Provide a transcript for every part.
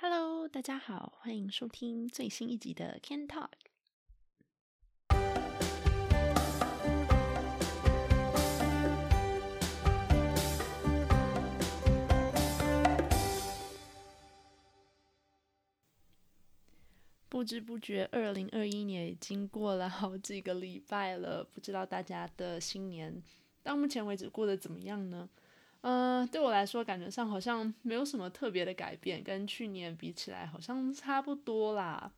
Hello，大家好，欢迎收听最新一集的 Can Talk。不知不觉，二零二一年已经过了好几个礼拜了，不知道大家的新年到目前为止过得怎么样呢？嗯，对我来说，感觉上好像没有什么特别的改变，跟去年比起来好像差不多啦。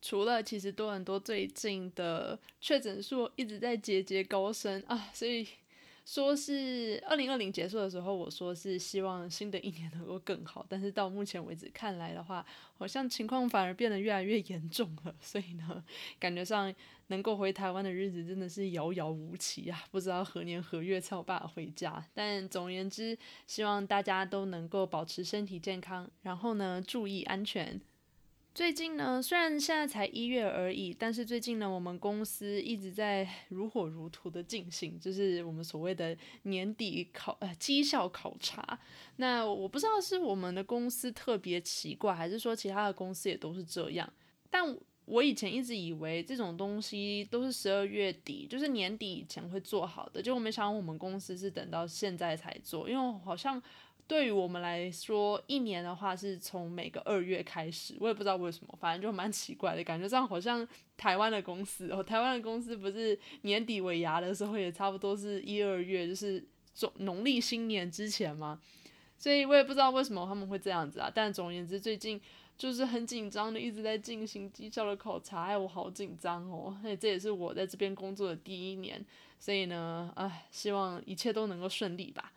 除了其实多伦多最近的确诊数一直在节节高升啊，所以。说是二零二零结束的时候，我说是希望新的一年能够更好，但是到目前为止看来的话，好像情况反而变得越来越严重了。所以呢，感觉上能够回台湾的日子真的是遥遥无期啊，不知道何年何月才有办法回家。但总而言之，希望大家都能够保持身体健康，然后呢，注意安全。最近呢，虽然现在才一月而已，但是最近呢，我们公司一直在 如火如荼的进行，就是我们所谓的年底考呃绩效考察。那我不知道是我们的公司特别奇怪，还是说其他的公司也都是这样。但我以前一直以为这种东西都是十二月底，就是年底以前会做好的，结果没想到我们公司是等到现在才做，因为好像。对于我们来说，一年的话是从每个二月开始，我也不知道为什么，反正就蛮奇怪的感觉。这样好像台湾的公司哦，台湾的公司不是年底尾牙的时候也差不多是一二月，就是总农历新年之前吗？所以我也不知道为什么他们会这样子啊。但总而言之，最近就是很紧张的，一直在进行绩效的考察，哎，我好紧张哦。那这也是我在这边工作的第一年，所以呢，哎，希望一切都能够顺利吧。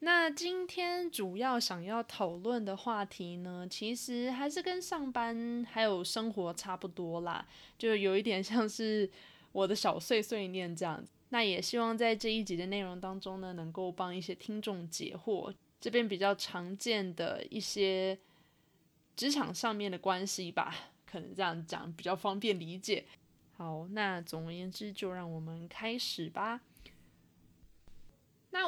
那今天主要想要讨论的话题呢，其实还是跟上班还有生活差不多啦，就有一点像是我的小碎碎念这样子。那也希望在这一集的内容当中呢，能够帮一些听众解惑，这边比较常见的一些职场上面的关系吧，可能这样讲比较方便理解。好，那总而言之，就让我们开始吧。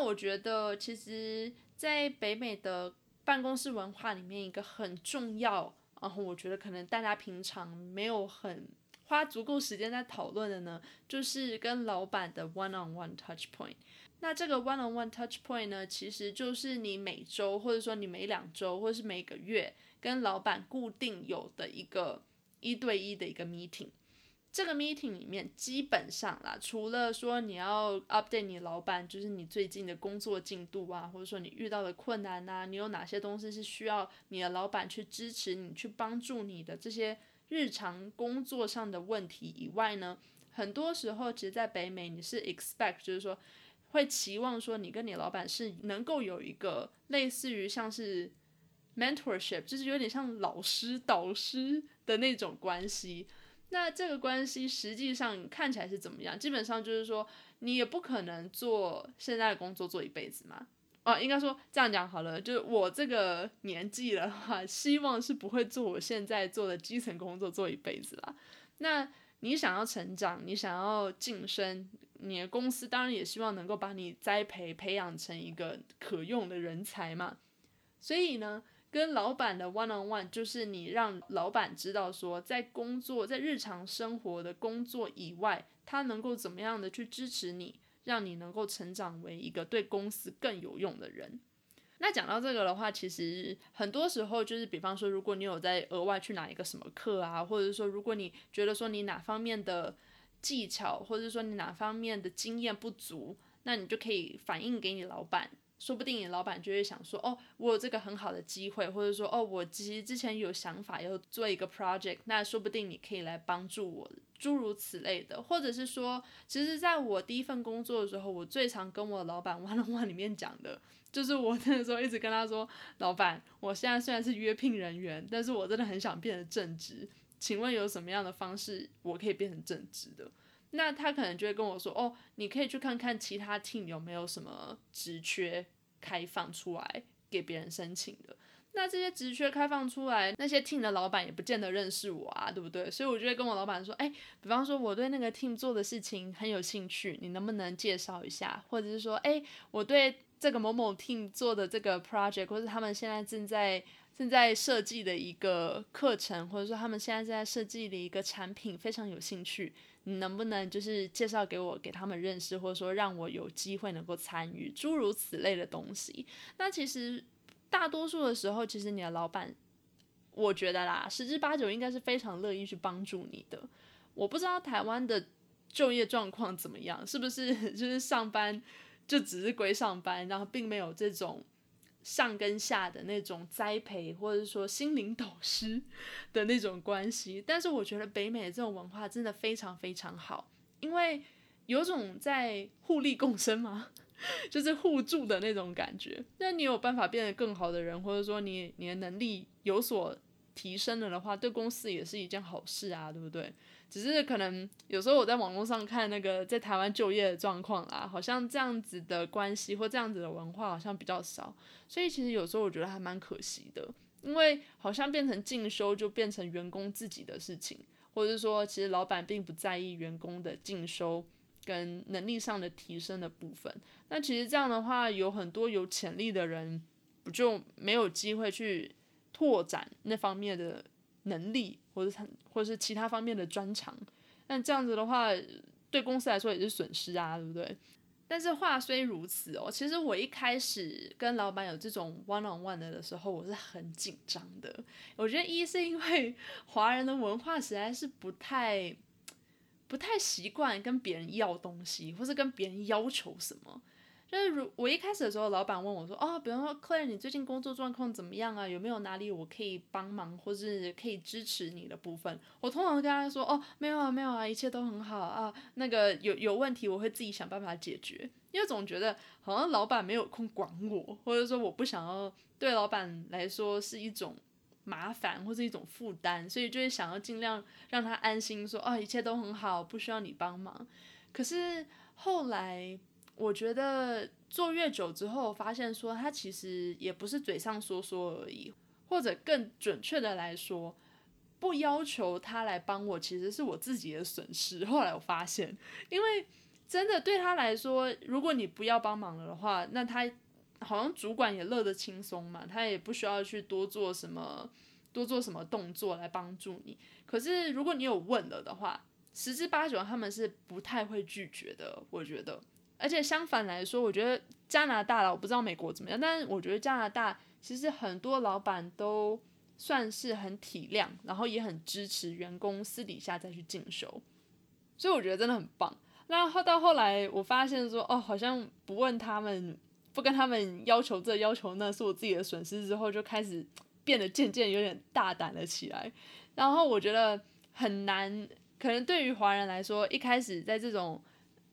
我觉得，其实，在北美的办公室文化里面，一个很重要，然后我觉得可能大家平常没有很花足够时间在讨论的呢，就是跟老板的 one-on-one touch point。那这个 one-on-one touch point 呢，其实就是你每周或者说你每两周或者是每个月跟老板固定有的一个一对一的一个 meeting。这个 meeting 里面基本上啦，除了说你要 update 你老板，就是你最近的工作进度啊，或者说你遇到的困难呐，你有哪些东西是需要你的老板去支持你、去帮助你的这些日常工作上的问题以外呢，很多时候其实，在北美你是 expect，就是说会期望说你跟你老板是能够有一个类似于像是 mentorship，就是有点像老师导师的那种关系。那这个关系实际上看起来是怎么样？基本上就是说，你也不可能做现在的工作做一辈子嘛。哦，应该说这样讲好了，就是我这个年纪的话，希望是不会做我现在做的基层工作做一辈子啦。那你想要成长，你想要晋升，你的公司当然也希望能够把你栽培培养成一个可用的人才嘛。所以呢。跟老板的 one on one 就是你让老板知道说，在工作在日常生活的工作以外，他能够怎么样的去支持你，让你能够成长为一个对公司更有用的人。那讲到这个的话，其实很多时候就是，比方说，如果你有在额外去拿一个什么课啊，或者说，如果你觉得说你哪方面的技巧，或者说你哪方面的经验不足，那你就可以反映给你老板。说不定你老板就会想说，哦，我有这个很好的机会，或者说，哦，我其实之前有想法要做一个 project，那说不定你可以来帮助我，诸如此类的，或者是说，其实在我第一份工作的时候，我最常跟我老板 one on one 里面讲的，就是我那个时候一直跟他说，老板，我现在虽然是约聘人员，但是我真的很想变得正直，请问有什么样的方式我可以变成正直的？那他可能就会跟我说，哦，你可以去看看其他 team 有没有什么职缺开放出来给别人申请的。那这些职缺开放出来，那些 team 的老板也不见得认识我啊，对不对？所以我就会跟我老板说，哎，比方说我对那个 team 做的事情很有兴趣，你能不能介绍一下？或者是说，哎，我对这个某某 team 做的这个 project，或者他们现在正在正在设计的一个课程，或者说他们现在正在设计的一个产品非常有兴趣，你能不能就是介绍给我，给他们认识，或者说让我有机会能够参与，诸如此类的东西。那其实。大多数的时候，其实你的老板，我觉得啦，十之八九应该是非常乐意去帮助你的。我不知道台湾的就业状况怎么样，是不是 就是上班就只是归上班，然后并没有这种上跟下的那种栽培，或者说心灵导师的那种关系。但是我觉得北美的这种文化真的非常非常好，因为有种在互利共生嘛。就是互助的那种感觉。那你有办法变得更好的人，或者说你你的能力有所提升了的话，对公司也是一件好事啊，对不对？只是可能有时候我在网络上看那个在台湾就业的状况啦，好像这样子的关系或这样子的文化好像比较少，所以其实有时候我觉得还蛮可惜的，因为好像变成进修就变成员工自己的事情，或者是说其实老板并不在意员工的进修。跟能力上的提升的部分，那其实这样的话，有很多有潜力的人，不就没有机会去拓展那方面的能力，或者他或者是其他方面的专长？那这样子的话，对公司来说也是损失啊，对不对？但是话虽如此哦，其实我一开始跟老板有这种 one on one 的的时候，我是很紧张的。我觉得一是因为华人的文化实在是不太。不太习惯跟别人要东西，或是跟别人要求什么。就是如我一开始的时候，老板问我说：“哦，比方说，Clare，你最近工作状况怎么样啊？有没有哪里我可以帮忙，或是可以支持你的部分？”我通常跟他说：“哦，没有啊，没有啊，一切都很好啊。那个有有问题，我会自己想办法解决。因为总觉得好像老板没有空管我，或者说我不想要对老板来说是一种。”麻烦或是一种负担，所以就是想要尽量让他安心，说哦一切都很好，不需要你帮忙。可是后来我觉得做越久之后，发现说他其实也不是嘴上说说而已，或者更准确的来说，不要求他来帮我，其实是我自己的损失。后来我发现，因为真的对他来说，如果你不要帮忙了的话，那他。好像主管也乐得轻松嘛，他也不需要去多做什么，多做什么动作来帮助你。可是如果你有问了的话，十之八九他们是不太会拒绝的，我觉得。而且相反来说，我觉得加拿大啦，我不知道美国怎么样，但是我觉得加拿大其实很多老板都算是很体谅，然后也很支持员工私底下再去进修，所以我觉得真的很棒。那后到后来，我发现说，哦，好像不问他们。不跟他们要求这要求那是我自己的损失之后，就开始变得渐渐有点大胆了起来。然后我觉得很难，可能对于华人来说，一开始在这种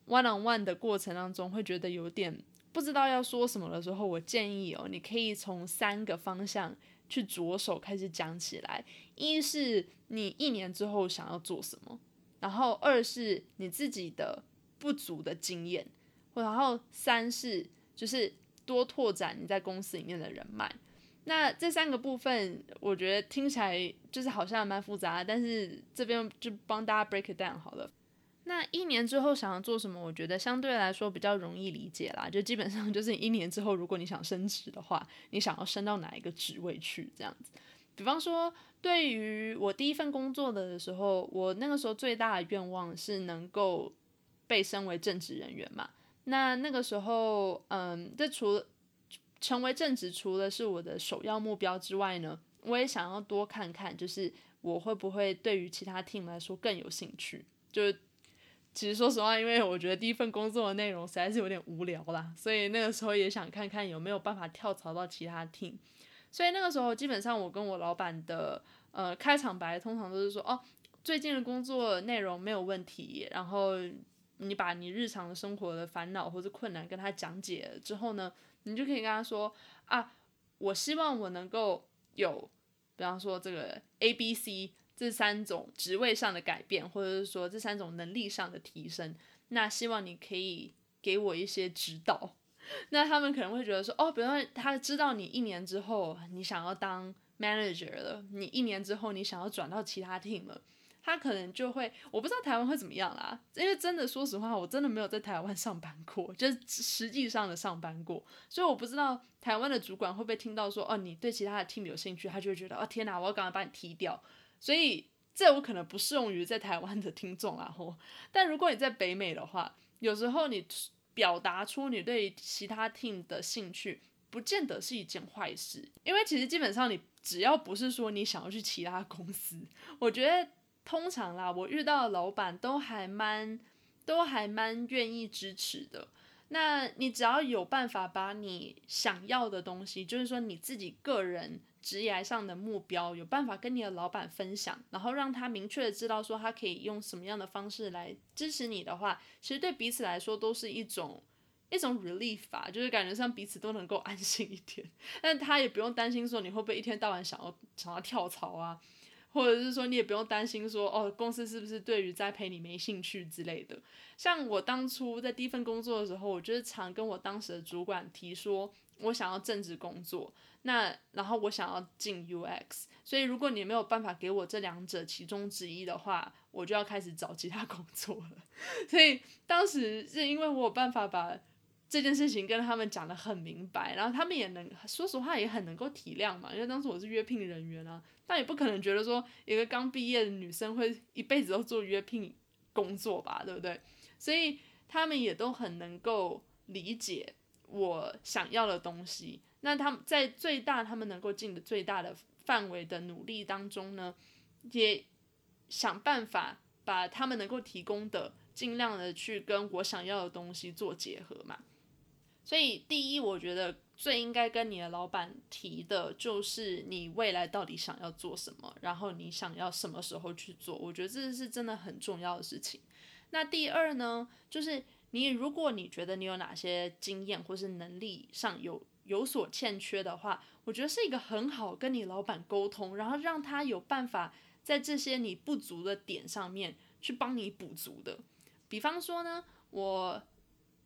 one on one 的过程当中，会觉得有点不知道要说什么的时候，我建议哦，你可以从三个方向去着手开始讲起来。一是你一年之后想要做什么，然后二是你自己的不足的经验，然后三是。就是多拓展你在公司里面的人脉，那这三个部分我觉得听起来就是好像蛮复杂，但是这边就帮大家 break it down 好了。那一年之后想要做什么，我觉得相对来说比较容易理解啦，就基本上就是一年之后，如果你想升职的话，你想要升到哪一个职位去这样子。比方说，对于我第一份工作的时候，我那个时候最大的愿望是能够被升为正职人员嘛。那那个时候，嗯，这除了成为正职，除了是我的首要目标之外呢，我也想要多看看，就是我会不会对于其他 team 来说更有兴趣。就其实说实话，因为我觉得第一份工作的内容实在是有点无聊啦，所以那个时候也想看看有没有办法跳槽到其他 team。所以那个时候基本上我跟我老板的呃开场白通常都是说，哦，最近的工作内容没有问题，然后。你把你日常的生活的烦恼或者困难跟他讲解之后呢，你就可以跟他说啊，我希望我能够有，比方说这个 A、B、C 这三种职位上的改变，或者是说这三种能力上的提升，那希望你可以给我一些指导。那他们可能会觉得说，哦，比如说他知道你一年之后你想要当 manager 了，你一年之后你想要转到其他 team 了。他可能就会，我不知道台湾会怎么样啦，因为真的，说实话，我真的没有在台湾上班过，就是实际上的上班过，所以我不知道台湾的主管会不会听到说，哦，你对其他的 team 有兴趣，他就会觉得，哦，天哪，我要赶快把你踢掉。所以这我可能不适用于在台湾的听众啊，吼。但如果你在北美的话，有时候你表达出你对其他 team 的兴趣，不见得是一件坏事，因为其实基本上你只要不是说你想要去其他公司，我觉得。通常啦，我遇到的老板都还蛮，都还蛮愿意支持的。那你只要有办法把你想要的东西，就是说你自己个人职业上的目标，有办法跟你的老板分享，然后让他明确的知道说他可以用什么样的方式来支持你的话，其实对彼此来说都是一种一种 relief 啊，就是感觉上彼此都能够安心一点。但他也不用担心说你会不会一天到晚想要想要跳槽啊。或者是说，你也不用担心说，哦，公司是不是对于栽培你没兴趣之类的。像我当初在第一份工作的时候，我就是常跟我当时的主管提说，我想要正职工作，那然后我想要进 UX，所以如果你没有办法给我这两者其中之一的话，我就要开始找其他工作了。所以当时是因为我有办法把。这件事情跟他们讲的很明白，然后他们也能说实话也很能够体谅嘛，因为当时我是约聘人员啊，但也不可能觉得说一个刚毕业的女生会一辈子都做约聘工作吧，对不对？所以他们也都很能够理解我想要的东西。那他们在最大他们能够尽的最大的范围的努力当中呢，也想办法把他们能够提供的尽量的去跟我想要的东西做结合嘛。所以，第一，我觉得最应该跟你的老板提的就是你未来到底想要做什么，然后你想要什么时候去做。我觉得这是真的很重要的事情。那第二呢，就是你如果你觉得你有哪些经验或是能力上有有所欠缺的话，我觉得是一个很好跟你老板沟通，然后让他有办法在这些你不足的点上面去帮你补足的。比方说呢，我。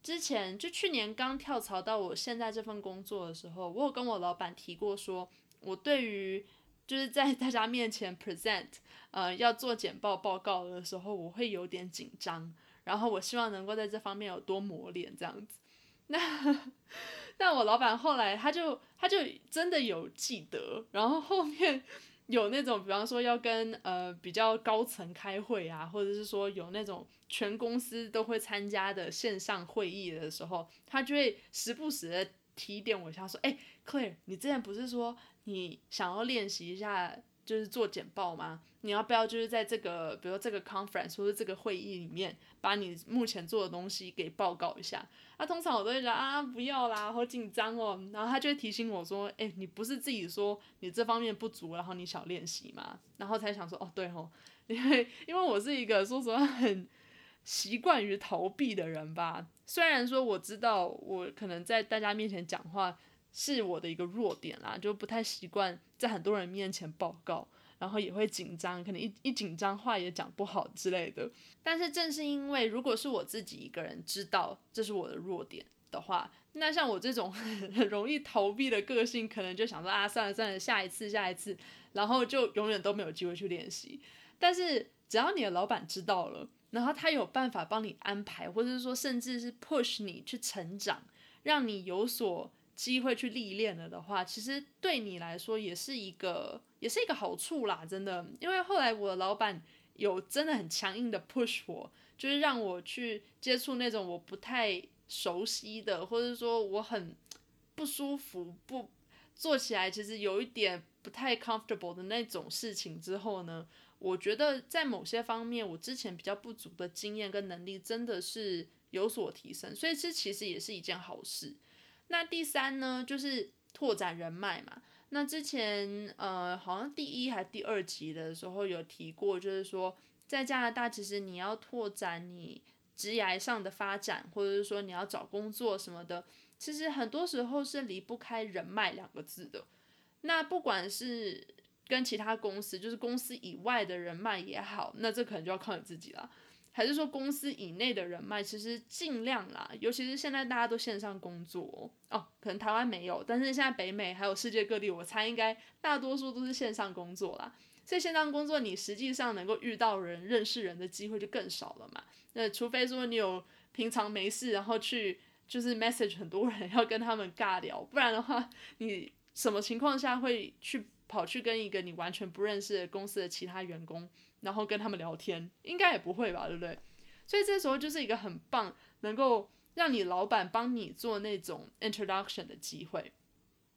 之前就去年刚跳槽到我现在这份工作的时候，我有跟我老板提过，说我对于就是在大家面前 present，呃，要做简报报告的时候，我会有点紧张，然后我希望能够在这方面有多磨练这样子。那 那我老板后来他就他就真的有记得，然后后面。有那种，比方说要跟呃比较高层开会啊，或者是说有那种全公司都会参加的线上会议的时候，他就会时不时的提点我一下，说：“哎，Clair，你之前不是说你想要练习一下，就是做简报吗？你要不要就是在这个，比如说这个 conference 或者这个会议里面，把你目前做的东西给报告一下？”那通常我都会讲啊，不要啦，好紧张哦。然后他就会提醒我说：“哎，你不是自己说你这方面不足，然后你想练习吗？”然后才想说：“哦，对哦，因为因为我是一个说实话很习惯于逃避的人吧。虽然说我知道我可能在大家面前讲话是我的一个弱点啦，就不太习惯在很多人面前报告。”然后也会紧张，可能一一紧张话也讲不好之类的。但是正是因为，如果是我自己一个人知道这是我的弱点的话，那像我这种很 容易逃避的个性，可能就想说啊，算了算了，下一次下一次，然后就永远都没有机会去练习。但是只要你的老板知道了，然后他有办法帮你安排，或者是说甚至是 push 你去成长，让你有所。机会去历练了的话，其实对你来说也是一个，也是一个好处啦，真的。因为后来我的老板有真的很强硬的 push 我，就是让我去接触那种我不太熟悉的，或者说我很不舒服、不做起来其实有一点不太 comfortable 的那种事情之后呢，我觉得在某些方面我之前比较不足的经验跟能力真的是有所提升，所以这其实也是一件好事。那第三呢，就是拓展人脉嘛。那之前呃，好像第一还第二集的时候有提过，就是说在加拿大，其实你要拓展你职业上的发展，或者是说你要找工作什么的，其实很多时候是离不开人脉两个字的。那不管是跟其他公司，就是公司以外的人脉也好，那这可能就要靠你自己了。还是说公司以内的人脉，其实尽量啦，尤其是现在大家都线上工作哦，可能台湾没有，但是现在北美还有世界各地，我猜应该大多数都是线上工作啦。所以线上工作，你实际上能够遇到人、认识人的机会就更少了嘛。那除非说你有平常没事，然后去就是 message 很多人 要跟他们尬聊，不然的话，你什么情况下会去跑去跟一个你完全不认识的公司的其他员工？然后跟他们聊天，应该也不会吧，对不对？所以这时候就是一个很棒，能够让你老板帮你做那种 introduction 的机会。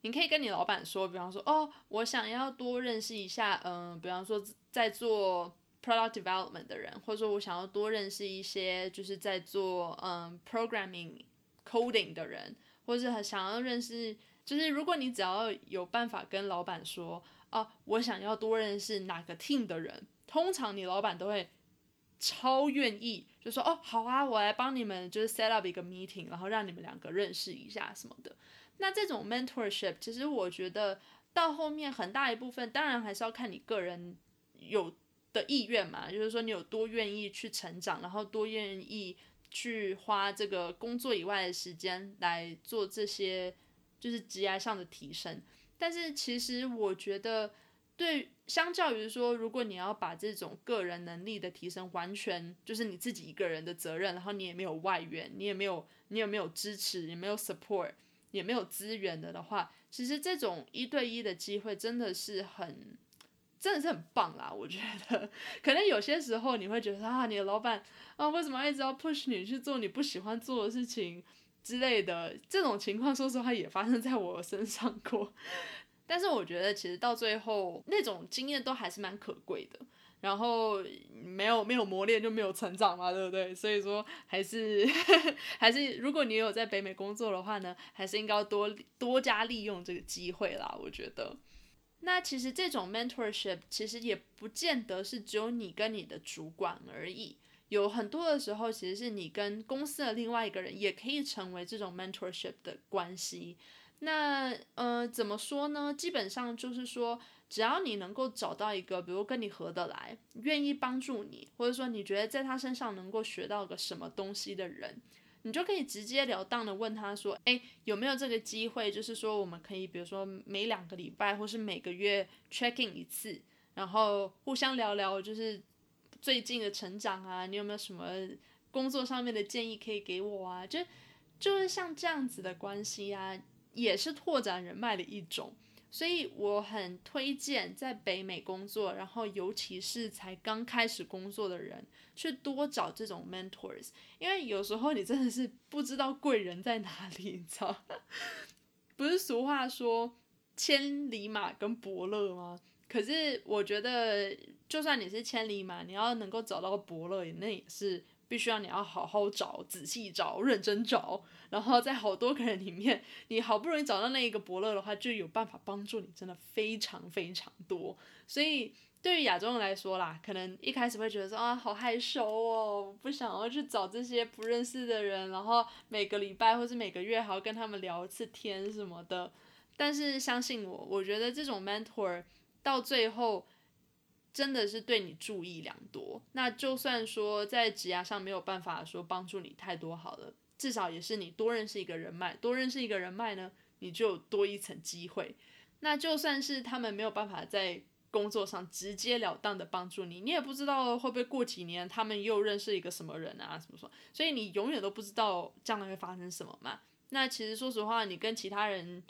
你可以跟你老板说，比方说，哦，我想要多认识一下，嗯，比方说在做 product development 的人，或者说我想要多认识一些就是在做嗯 programming coding 的人，或者是想要认识，就是如果你只要有办法跟老板说，哦，我想要多认识哪个 team 的人。通常你老板都会超愿意，就说哦好啊，我来帮你们就是 set up 一个 meeting，然后让你们两个认识一下什么的。那这种 mentorship，其实我觉得到后面很大一部分，当然还是要看你个人有的意愿嘛，就是说你有多愿意去成长，然后多愿意去花这个工作以外的时间来做这些就是职业上的提升。但是其实我觉得。对，相较于说，如果你要把这种个人能力的提升完全就是你自己一个人的责任，然后你也没有外援，你也没有，你也没有支持，也没有 support，也没有资源的的话，其实这种一对一的机会真的是很，真的是很棒啦。我觉得，可能有些时候你会觉得啊，你的老板啊，为什么一直要 push 你去做你不喜欢做的事情之类的？这种情况，说实话也发生在我身上过。但是我觉得，其实到最后那种经验都还是蛮可贵的。然后没有没有磨练就没有成长嘛，对不对？所以说还是 还是，如果你有在北美工作的话呢，还是应该多多加利用这个机会啦。我觉得，那其实这种 mentorship 其实也不见得是只有你跟你的主管而已，有很多的时候，其实是你跟公司的另外一个人也可以成为这种 mentorship 的关系。那呃，怎么说呢？基本上就是说，只要你能够找到一个，比如跟你合得来、愿意帮助你，或者说你觉得在他身上能够学到个什么东西的人，你就可以直截了当的问他说：“哎，有没有这个机会？就是说，我们可以，比如说每两个礼拜或是每个月 checking 一次，然后互相聊聊，就是最近的成长啊，你有没有什么工作上面的建议可以给我啊？就就是像这样子的关系啊。”也是拓展人脉的一种，所以我很推荐在北美工作，然后尤其是才刚开始工作的人，去多找这种 mentors，因为有时候你真的是不知道贵人在哪里，你知道？不是俗话说千里马跟伯乐吗？可是我觉得，就算你是千里马，你要能够找到伯乐，那也是。必须要你要好好找、仔细找、认真找，然后在好多个人里面，你好不容易找到那一个伯乐的话，就有办法帮助你，真的非常非常多。所以对于亚洲人来说啦，可能一开始会觉得说啊，好害羞哦，不想要去找这些不认识的人，然后每个礼拜或是每个月还要跟他们聊一次天什么的。但是相信我，我觉得这种 mentor 到最后。真的是对你注意良多，那就算说在职涯上没有办法说帮助你太多好了，至少也是你多认识一个人脉，多认识一个人脉呢，你就多一层机会。那就算是他们没有办法在工作上直截了当的帮助你，你也不知道会不会过几年他们又认识一个什么人啊，什么什么，所以你永远都不知道将来会发生什么嘛。那其实说实话，你跟其他人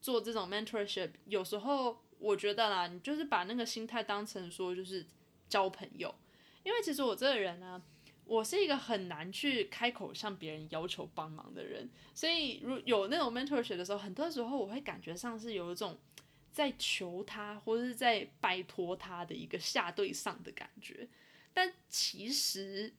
做这种 mentorship，有时候。我觉得啦，你就是把那个心态当成说就是交朋友，因为其实我这个人呢，我是一个很难去开口向别人要求帮忙的人，所以如有那种 mentorship 的时候，很多时候我会感觉上是有一种在求他或者是在拜托他的一个下对上的感觉，但其实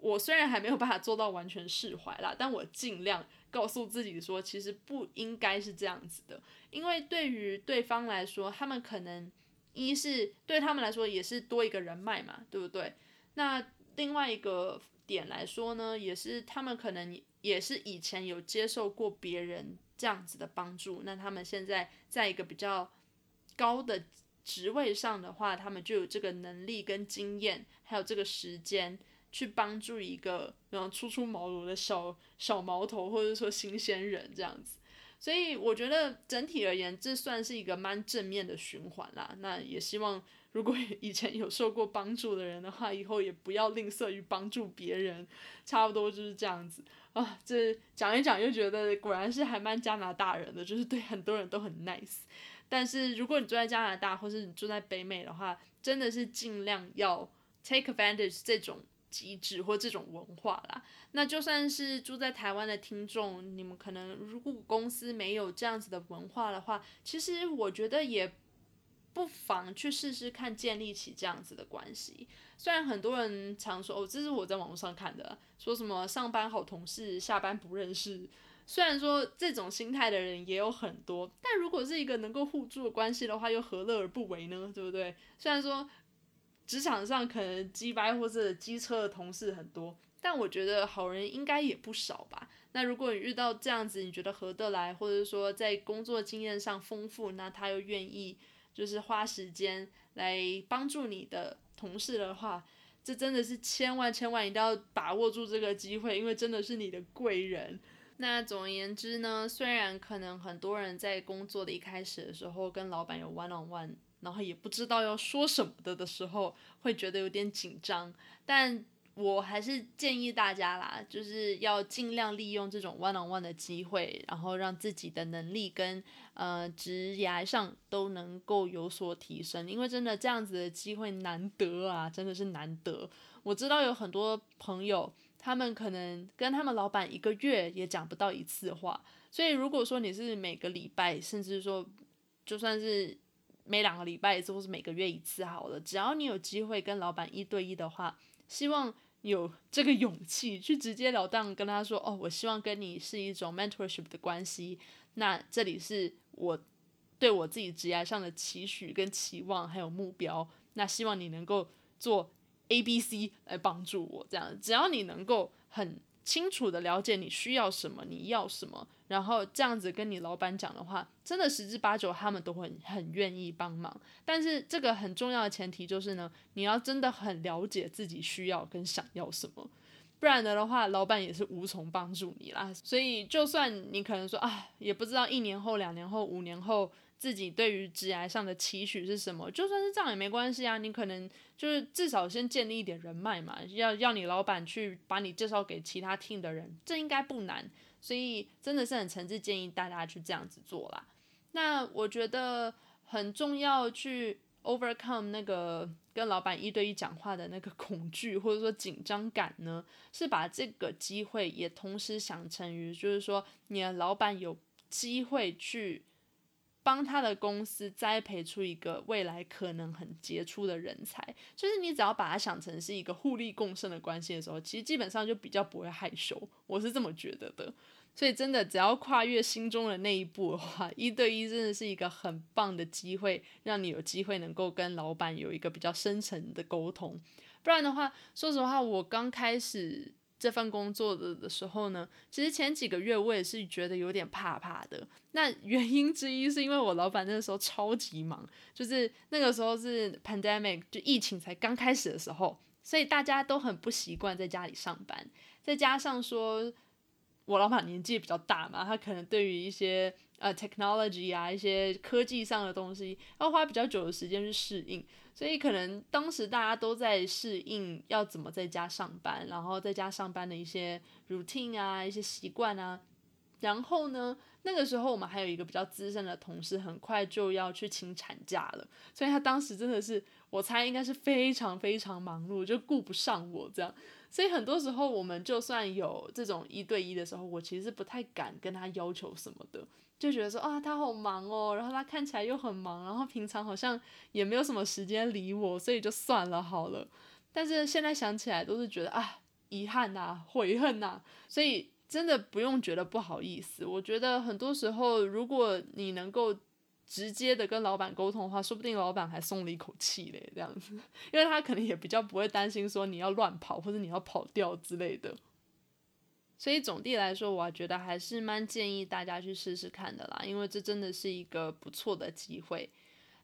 我虽然还没有办法做到完全释怀啦，但我尽量。告诉自己说，其实不应该是这样子的，因为对于对方来说，他们可能一是对他们来说也是多一个人脉嘛，对不对？那另外一个点来说呢，也是他们可能也是以前有接受过别人这样子的帮助，那他们现在在一个比较高的职位上的话，他们就有这个能力跟经验，还有这个时间去帮助一个然后初出茅庐的小小毛头，或者说新鲜人这样子。所以我觉得整体而言，这算是一个蛮正面的循环啦。那也希望。如果 以前有受过帮助的人的话，以后也不要吝啬于帮助别人，差不多就是这样子啊。这讲一讲又觉得果然是还蛮加拿大人的，就是对很多人都很 nice。但是如果你住在加拿大，或是你住在北美的话，真的是尽量要 take advantage 这种机制或这种文化啦。那就算是住在台湾的听众，你们可能如果公司没有这样子的文化的话，其实我觉得也。不妨去试试看建立起这样子的关系。虽然很多人常说哦，这是我在网络上看的，说什么上班好同事，下班不认识。虽然说这种心态的人也有很多，但如果是一个能够互助的关系的话，又何乐而不为呢？对不对？虽然说职场上可能鸡掰或者机车的同事很多，但我觉得好人应该也不少吧。那如果你遇到这样子，你觉得合得来，或者说在工作经验上丰富，那他又愿意。就是花时间来帮助你的同事的话，这真的是千万千万一定要把握住这个机会，因为真的是你的贵人。那总而言之呢，虽然可能很多人在工作的一开始的时候跟老板有 one on one，然后也不知道要说什么的的时候，会觉得有点紧张，但。我还是建议大家啦，就是要尽量利用这种 one on one 的机会，然后让自己的能力跟呃职涯上都能够有所提升，因为真的这样子的机会难得啊，真的是难得。我知道有很多朋友，他们可能跟他们老板一个月也讲不到一次话，所以如果说你是每个礼拜，甚至说就算是每两个礼拜一次，或是每个月一次好了，只要你有机会跟老板一对一的话，希望。有这个勇气去直截了当跟他说：“哦，我希望跟你是一种 mentorship 的关系。那这里是我对我自己职业上的期许跟期望，还有目标。那希望你能够做 A、B、C 来帮助我。这样，只要你能够很清楚的了解你需要什么，你要什么。”然后这样子跟你老板讲的话，真的十之八九他们都会很愿意帮忙。但是这个很重要的前提就是呢，你要真的很了解自己需要跟想要什么，不然的话，老板也是无从帮助你啦。所以就算你可能说啊，也不知道一年后、两年后、五年后。自己对于职涯上的期许是什么？就算是这样也没关系啊，你可能就是至少先建立一点人脉嘛，要要你老板去把你介绍给其他 team 的人，这应该不难。所以真的是很诚挚建议大家去这样子做啦。那我觉得很重要，去 overcome 那个跟老板一对一讲话的那个 恐惧或者说紧张感呢，是把这个机会也同时想成于，就是说你的老板有机会去。帮他的公司栽培出一个未来可能很杰出的人才，就是你只要把它想成是一个互利共生的关系的时候，其实基本上就比较不会害羞，我是这么觉得的。所以真的，只要跨越心中的那一步的话，一对一真的是一个很棒的机会，让你有机会能够跟老板有一个比较深层的沟通。不然的话，说实话，我刚开始。这份工作的的时候呢，其实前几个月我也是觉得有点怕怕的。那原因之一是因为我老板那个时候超级忙，就是那个时候是 pandemic，就疫情才刚开始的时候，所以大家都很不习惯在家里上班。再加上说，我老板年纪比较大嘛，他可能对于一些呃 technology 啊一些科技上的东西，要花比较久的时间去适应。所以可能当时大家都在适应要怎么在家上班，然后在家上班的一些 routine 啊，一些习惯啊。然后呢，那个时候我们还有一个比较资深的同事，很快就要去请产假了，所以他当时真的是，我猜应该是非常非常忙碌，就顾不上我这样。所以很多时候我们就算有这种一对一的时候，我其实不太敢跟他要求什么的。就觉得说啊，他好忙哦，然后他看起来又很忙，然后平常好像也没有什么时间理我，所以就算了好了。但是现在想起来都是觉得啊，遗憾呐，悔恨呐，所以真的不用觉得不好意思。我觉得很多时候，如果你能够直接的跟老板沟通的话，说不定老板还松了一口气嘞，这样子，因为他可能也比较不会担心说你要乱跑或者你要跑掉之类的。所以总体来说，我觉得还是蛮建议大家去试试看的啦，因为这真的是一个不错的机会。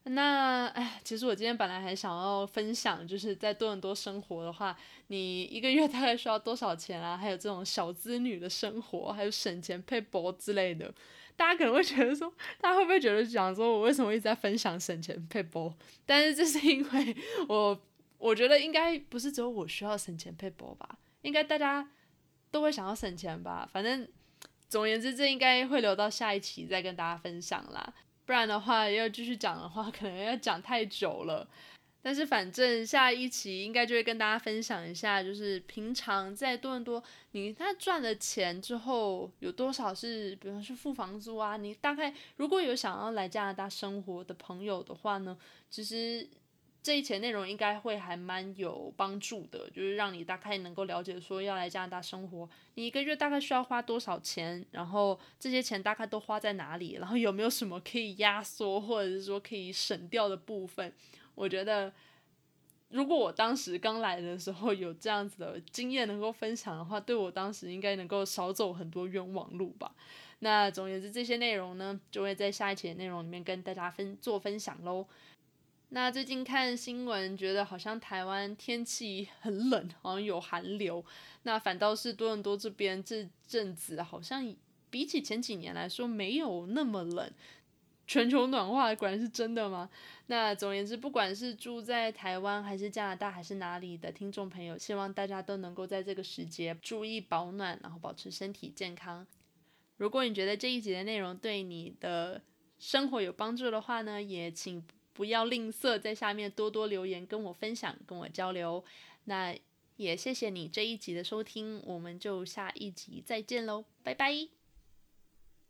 那哎，其实我今天本来还想要分享，就是在多伦多生活的话，你一个月大概需要多少钱啊？还有这种小资女的生活，还有省钱配博之类的。大家可能会觉得说，大家会不会觉得讲说我为什么一直在分享省钱配播？但是这是因为我我觉得应该不是只有我需要省钱配播吧？应该大家都会想要省钱吧？反正总而言之，这应该会留到下一期再跟大家分享啦。不然的话，要继续讲的话，可能要讲太久了。但是反正下一期应该就会跟大家分享一下，就是平常在多伦多，你他赚了钱之后有多少是，比方说付房租啊？你大概如果有想要来加拿大生活的朋友的话呢，其实。这一期内容应该会还蛮有帮助的，就是让你大概能够了解说要来加拿大生活，你一个月大概需要花多少钱，然后这些钱大概都花在哪里，然后有没有什么可以压缩或者是说可以省掉的部分。我觉得，如果我当时刚来的时候有这样子的经验能够分享的话，对我当时应该能够少走很多冤枉路吧。那总而言之，这些内容呢，就会在下一期的内容里面跟大家分做分享喽。那最近看新闻，觉得好像台湾天气很冷，好像有寒流。那反倒是多伦多这边这阵子，好像比起前几年来说，没有那么冷。全球暖化果然是真的吗？那总而言之，不管是住在台湾还是加拿大还是哪里的听众朋友，希望大家都能够在这个时节注意保暖，然后保持身体健康。如果你觉得这一集的内容对你的生活有帮助的话呢，也请。不要吝啬，在下面多多留言，跟我分享，跟我交流。那也谢谢你这一集的收听，我们就下一集再见喽，拜拜。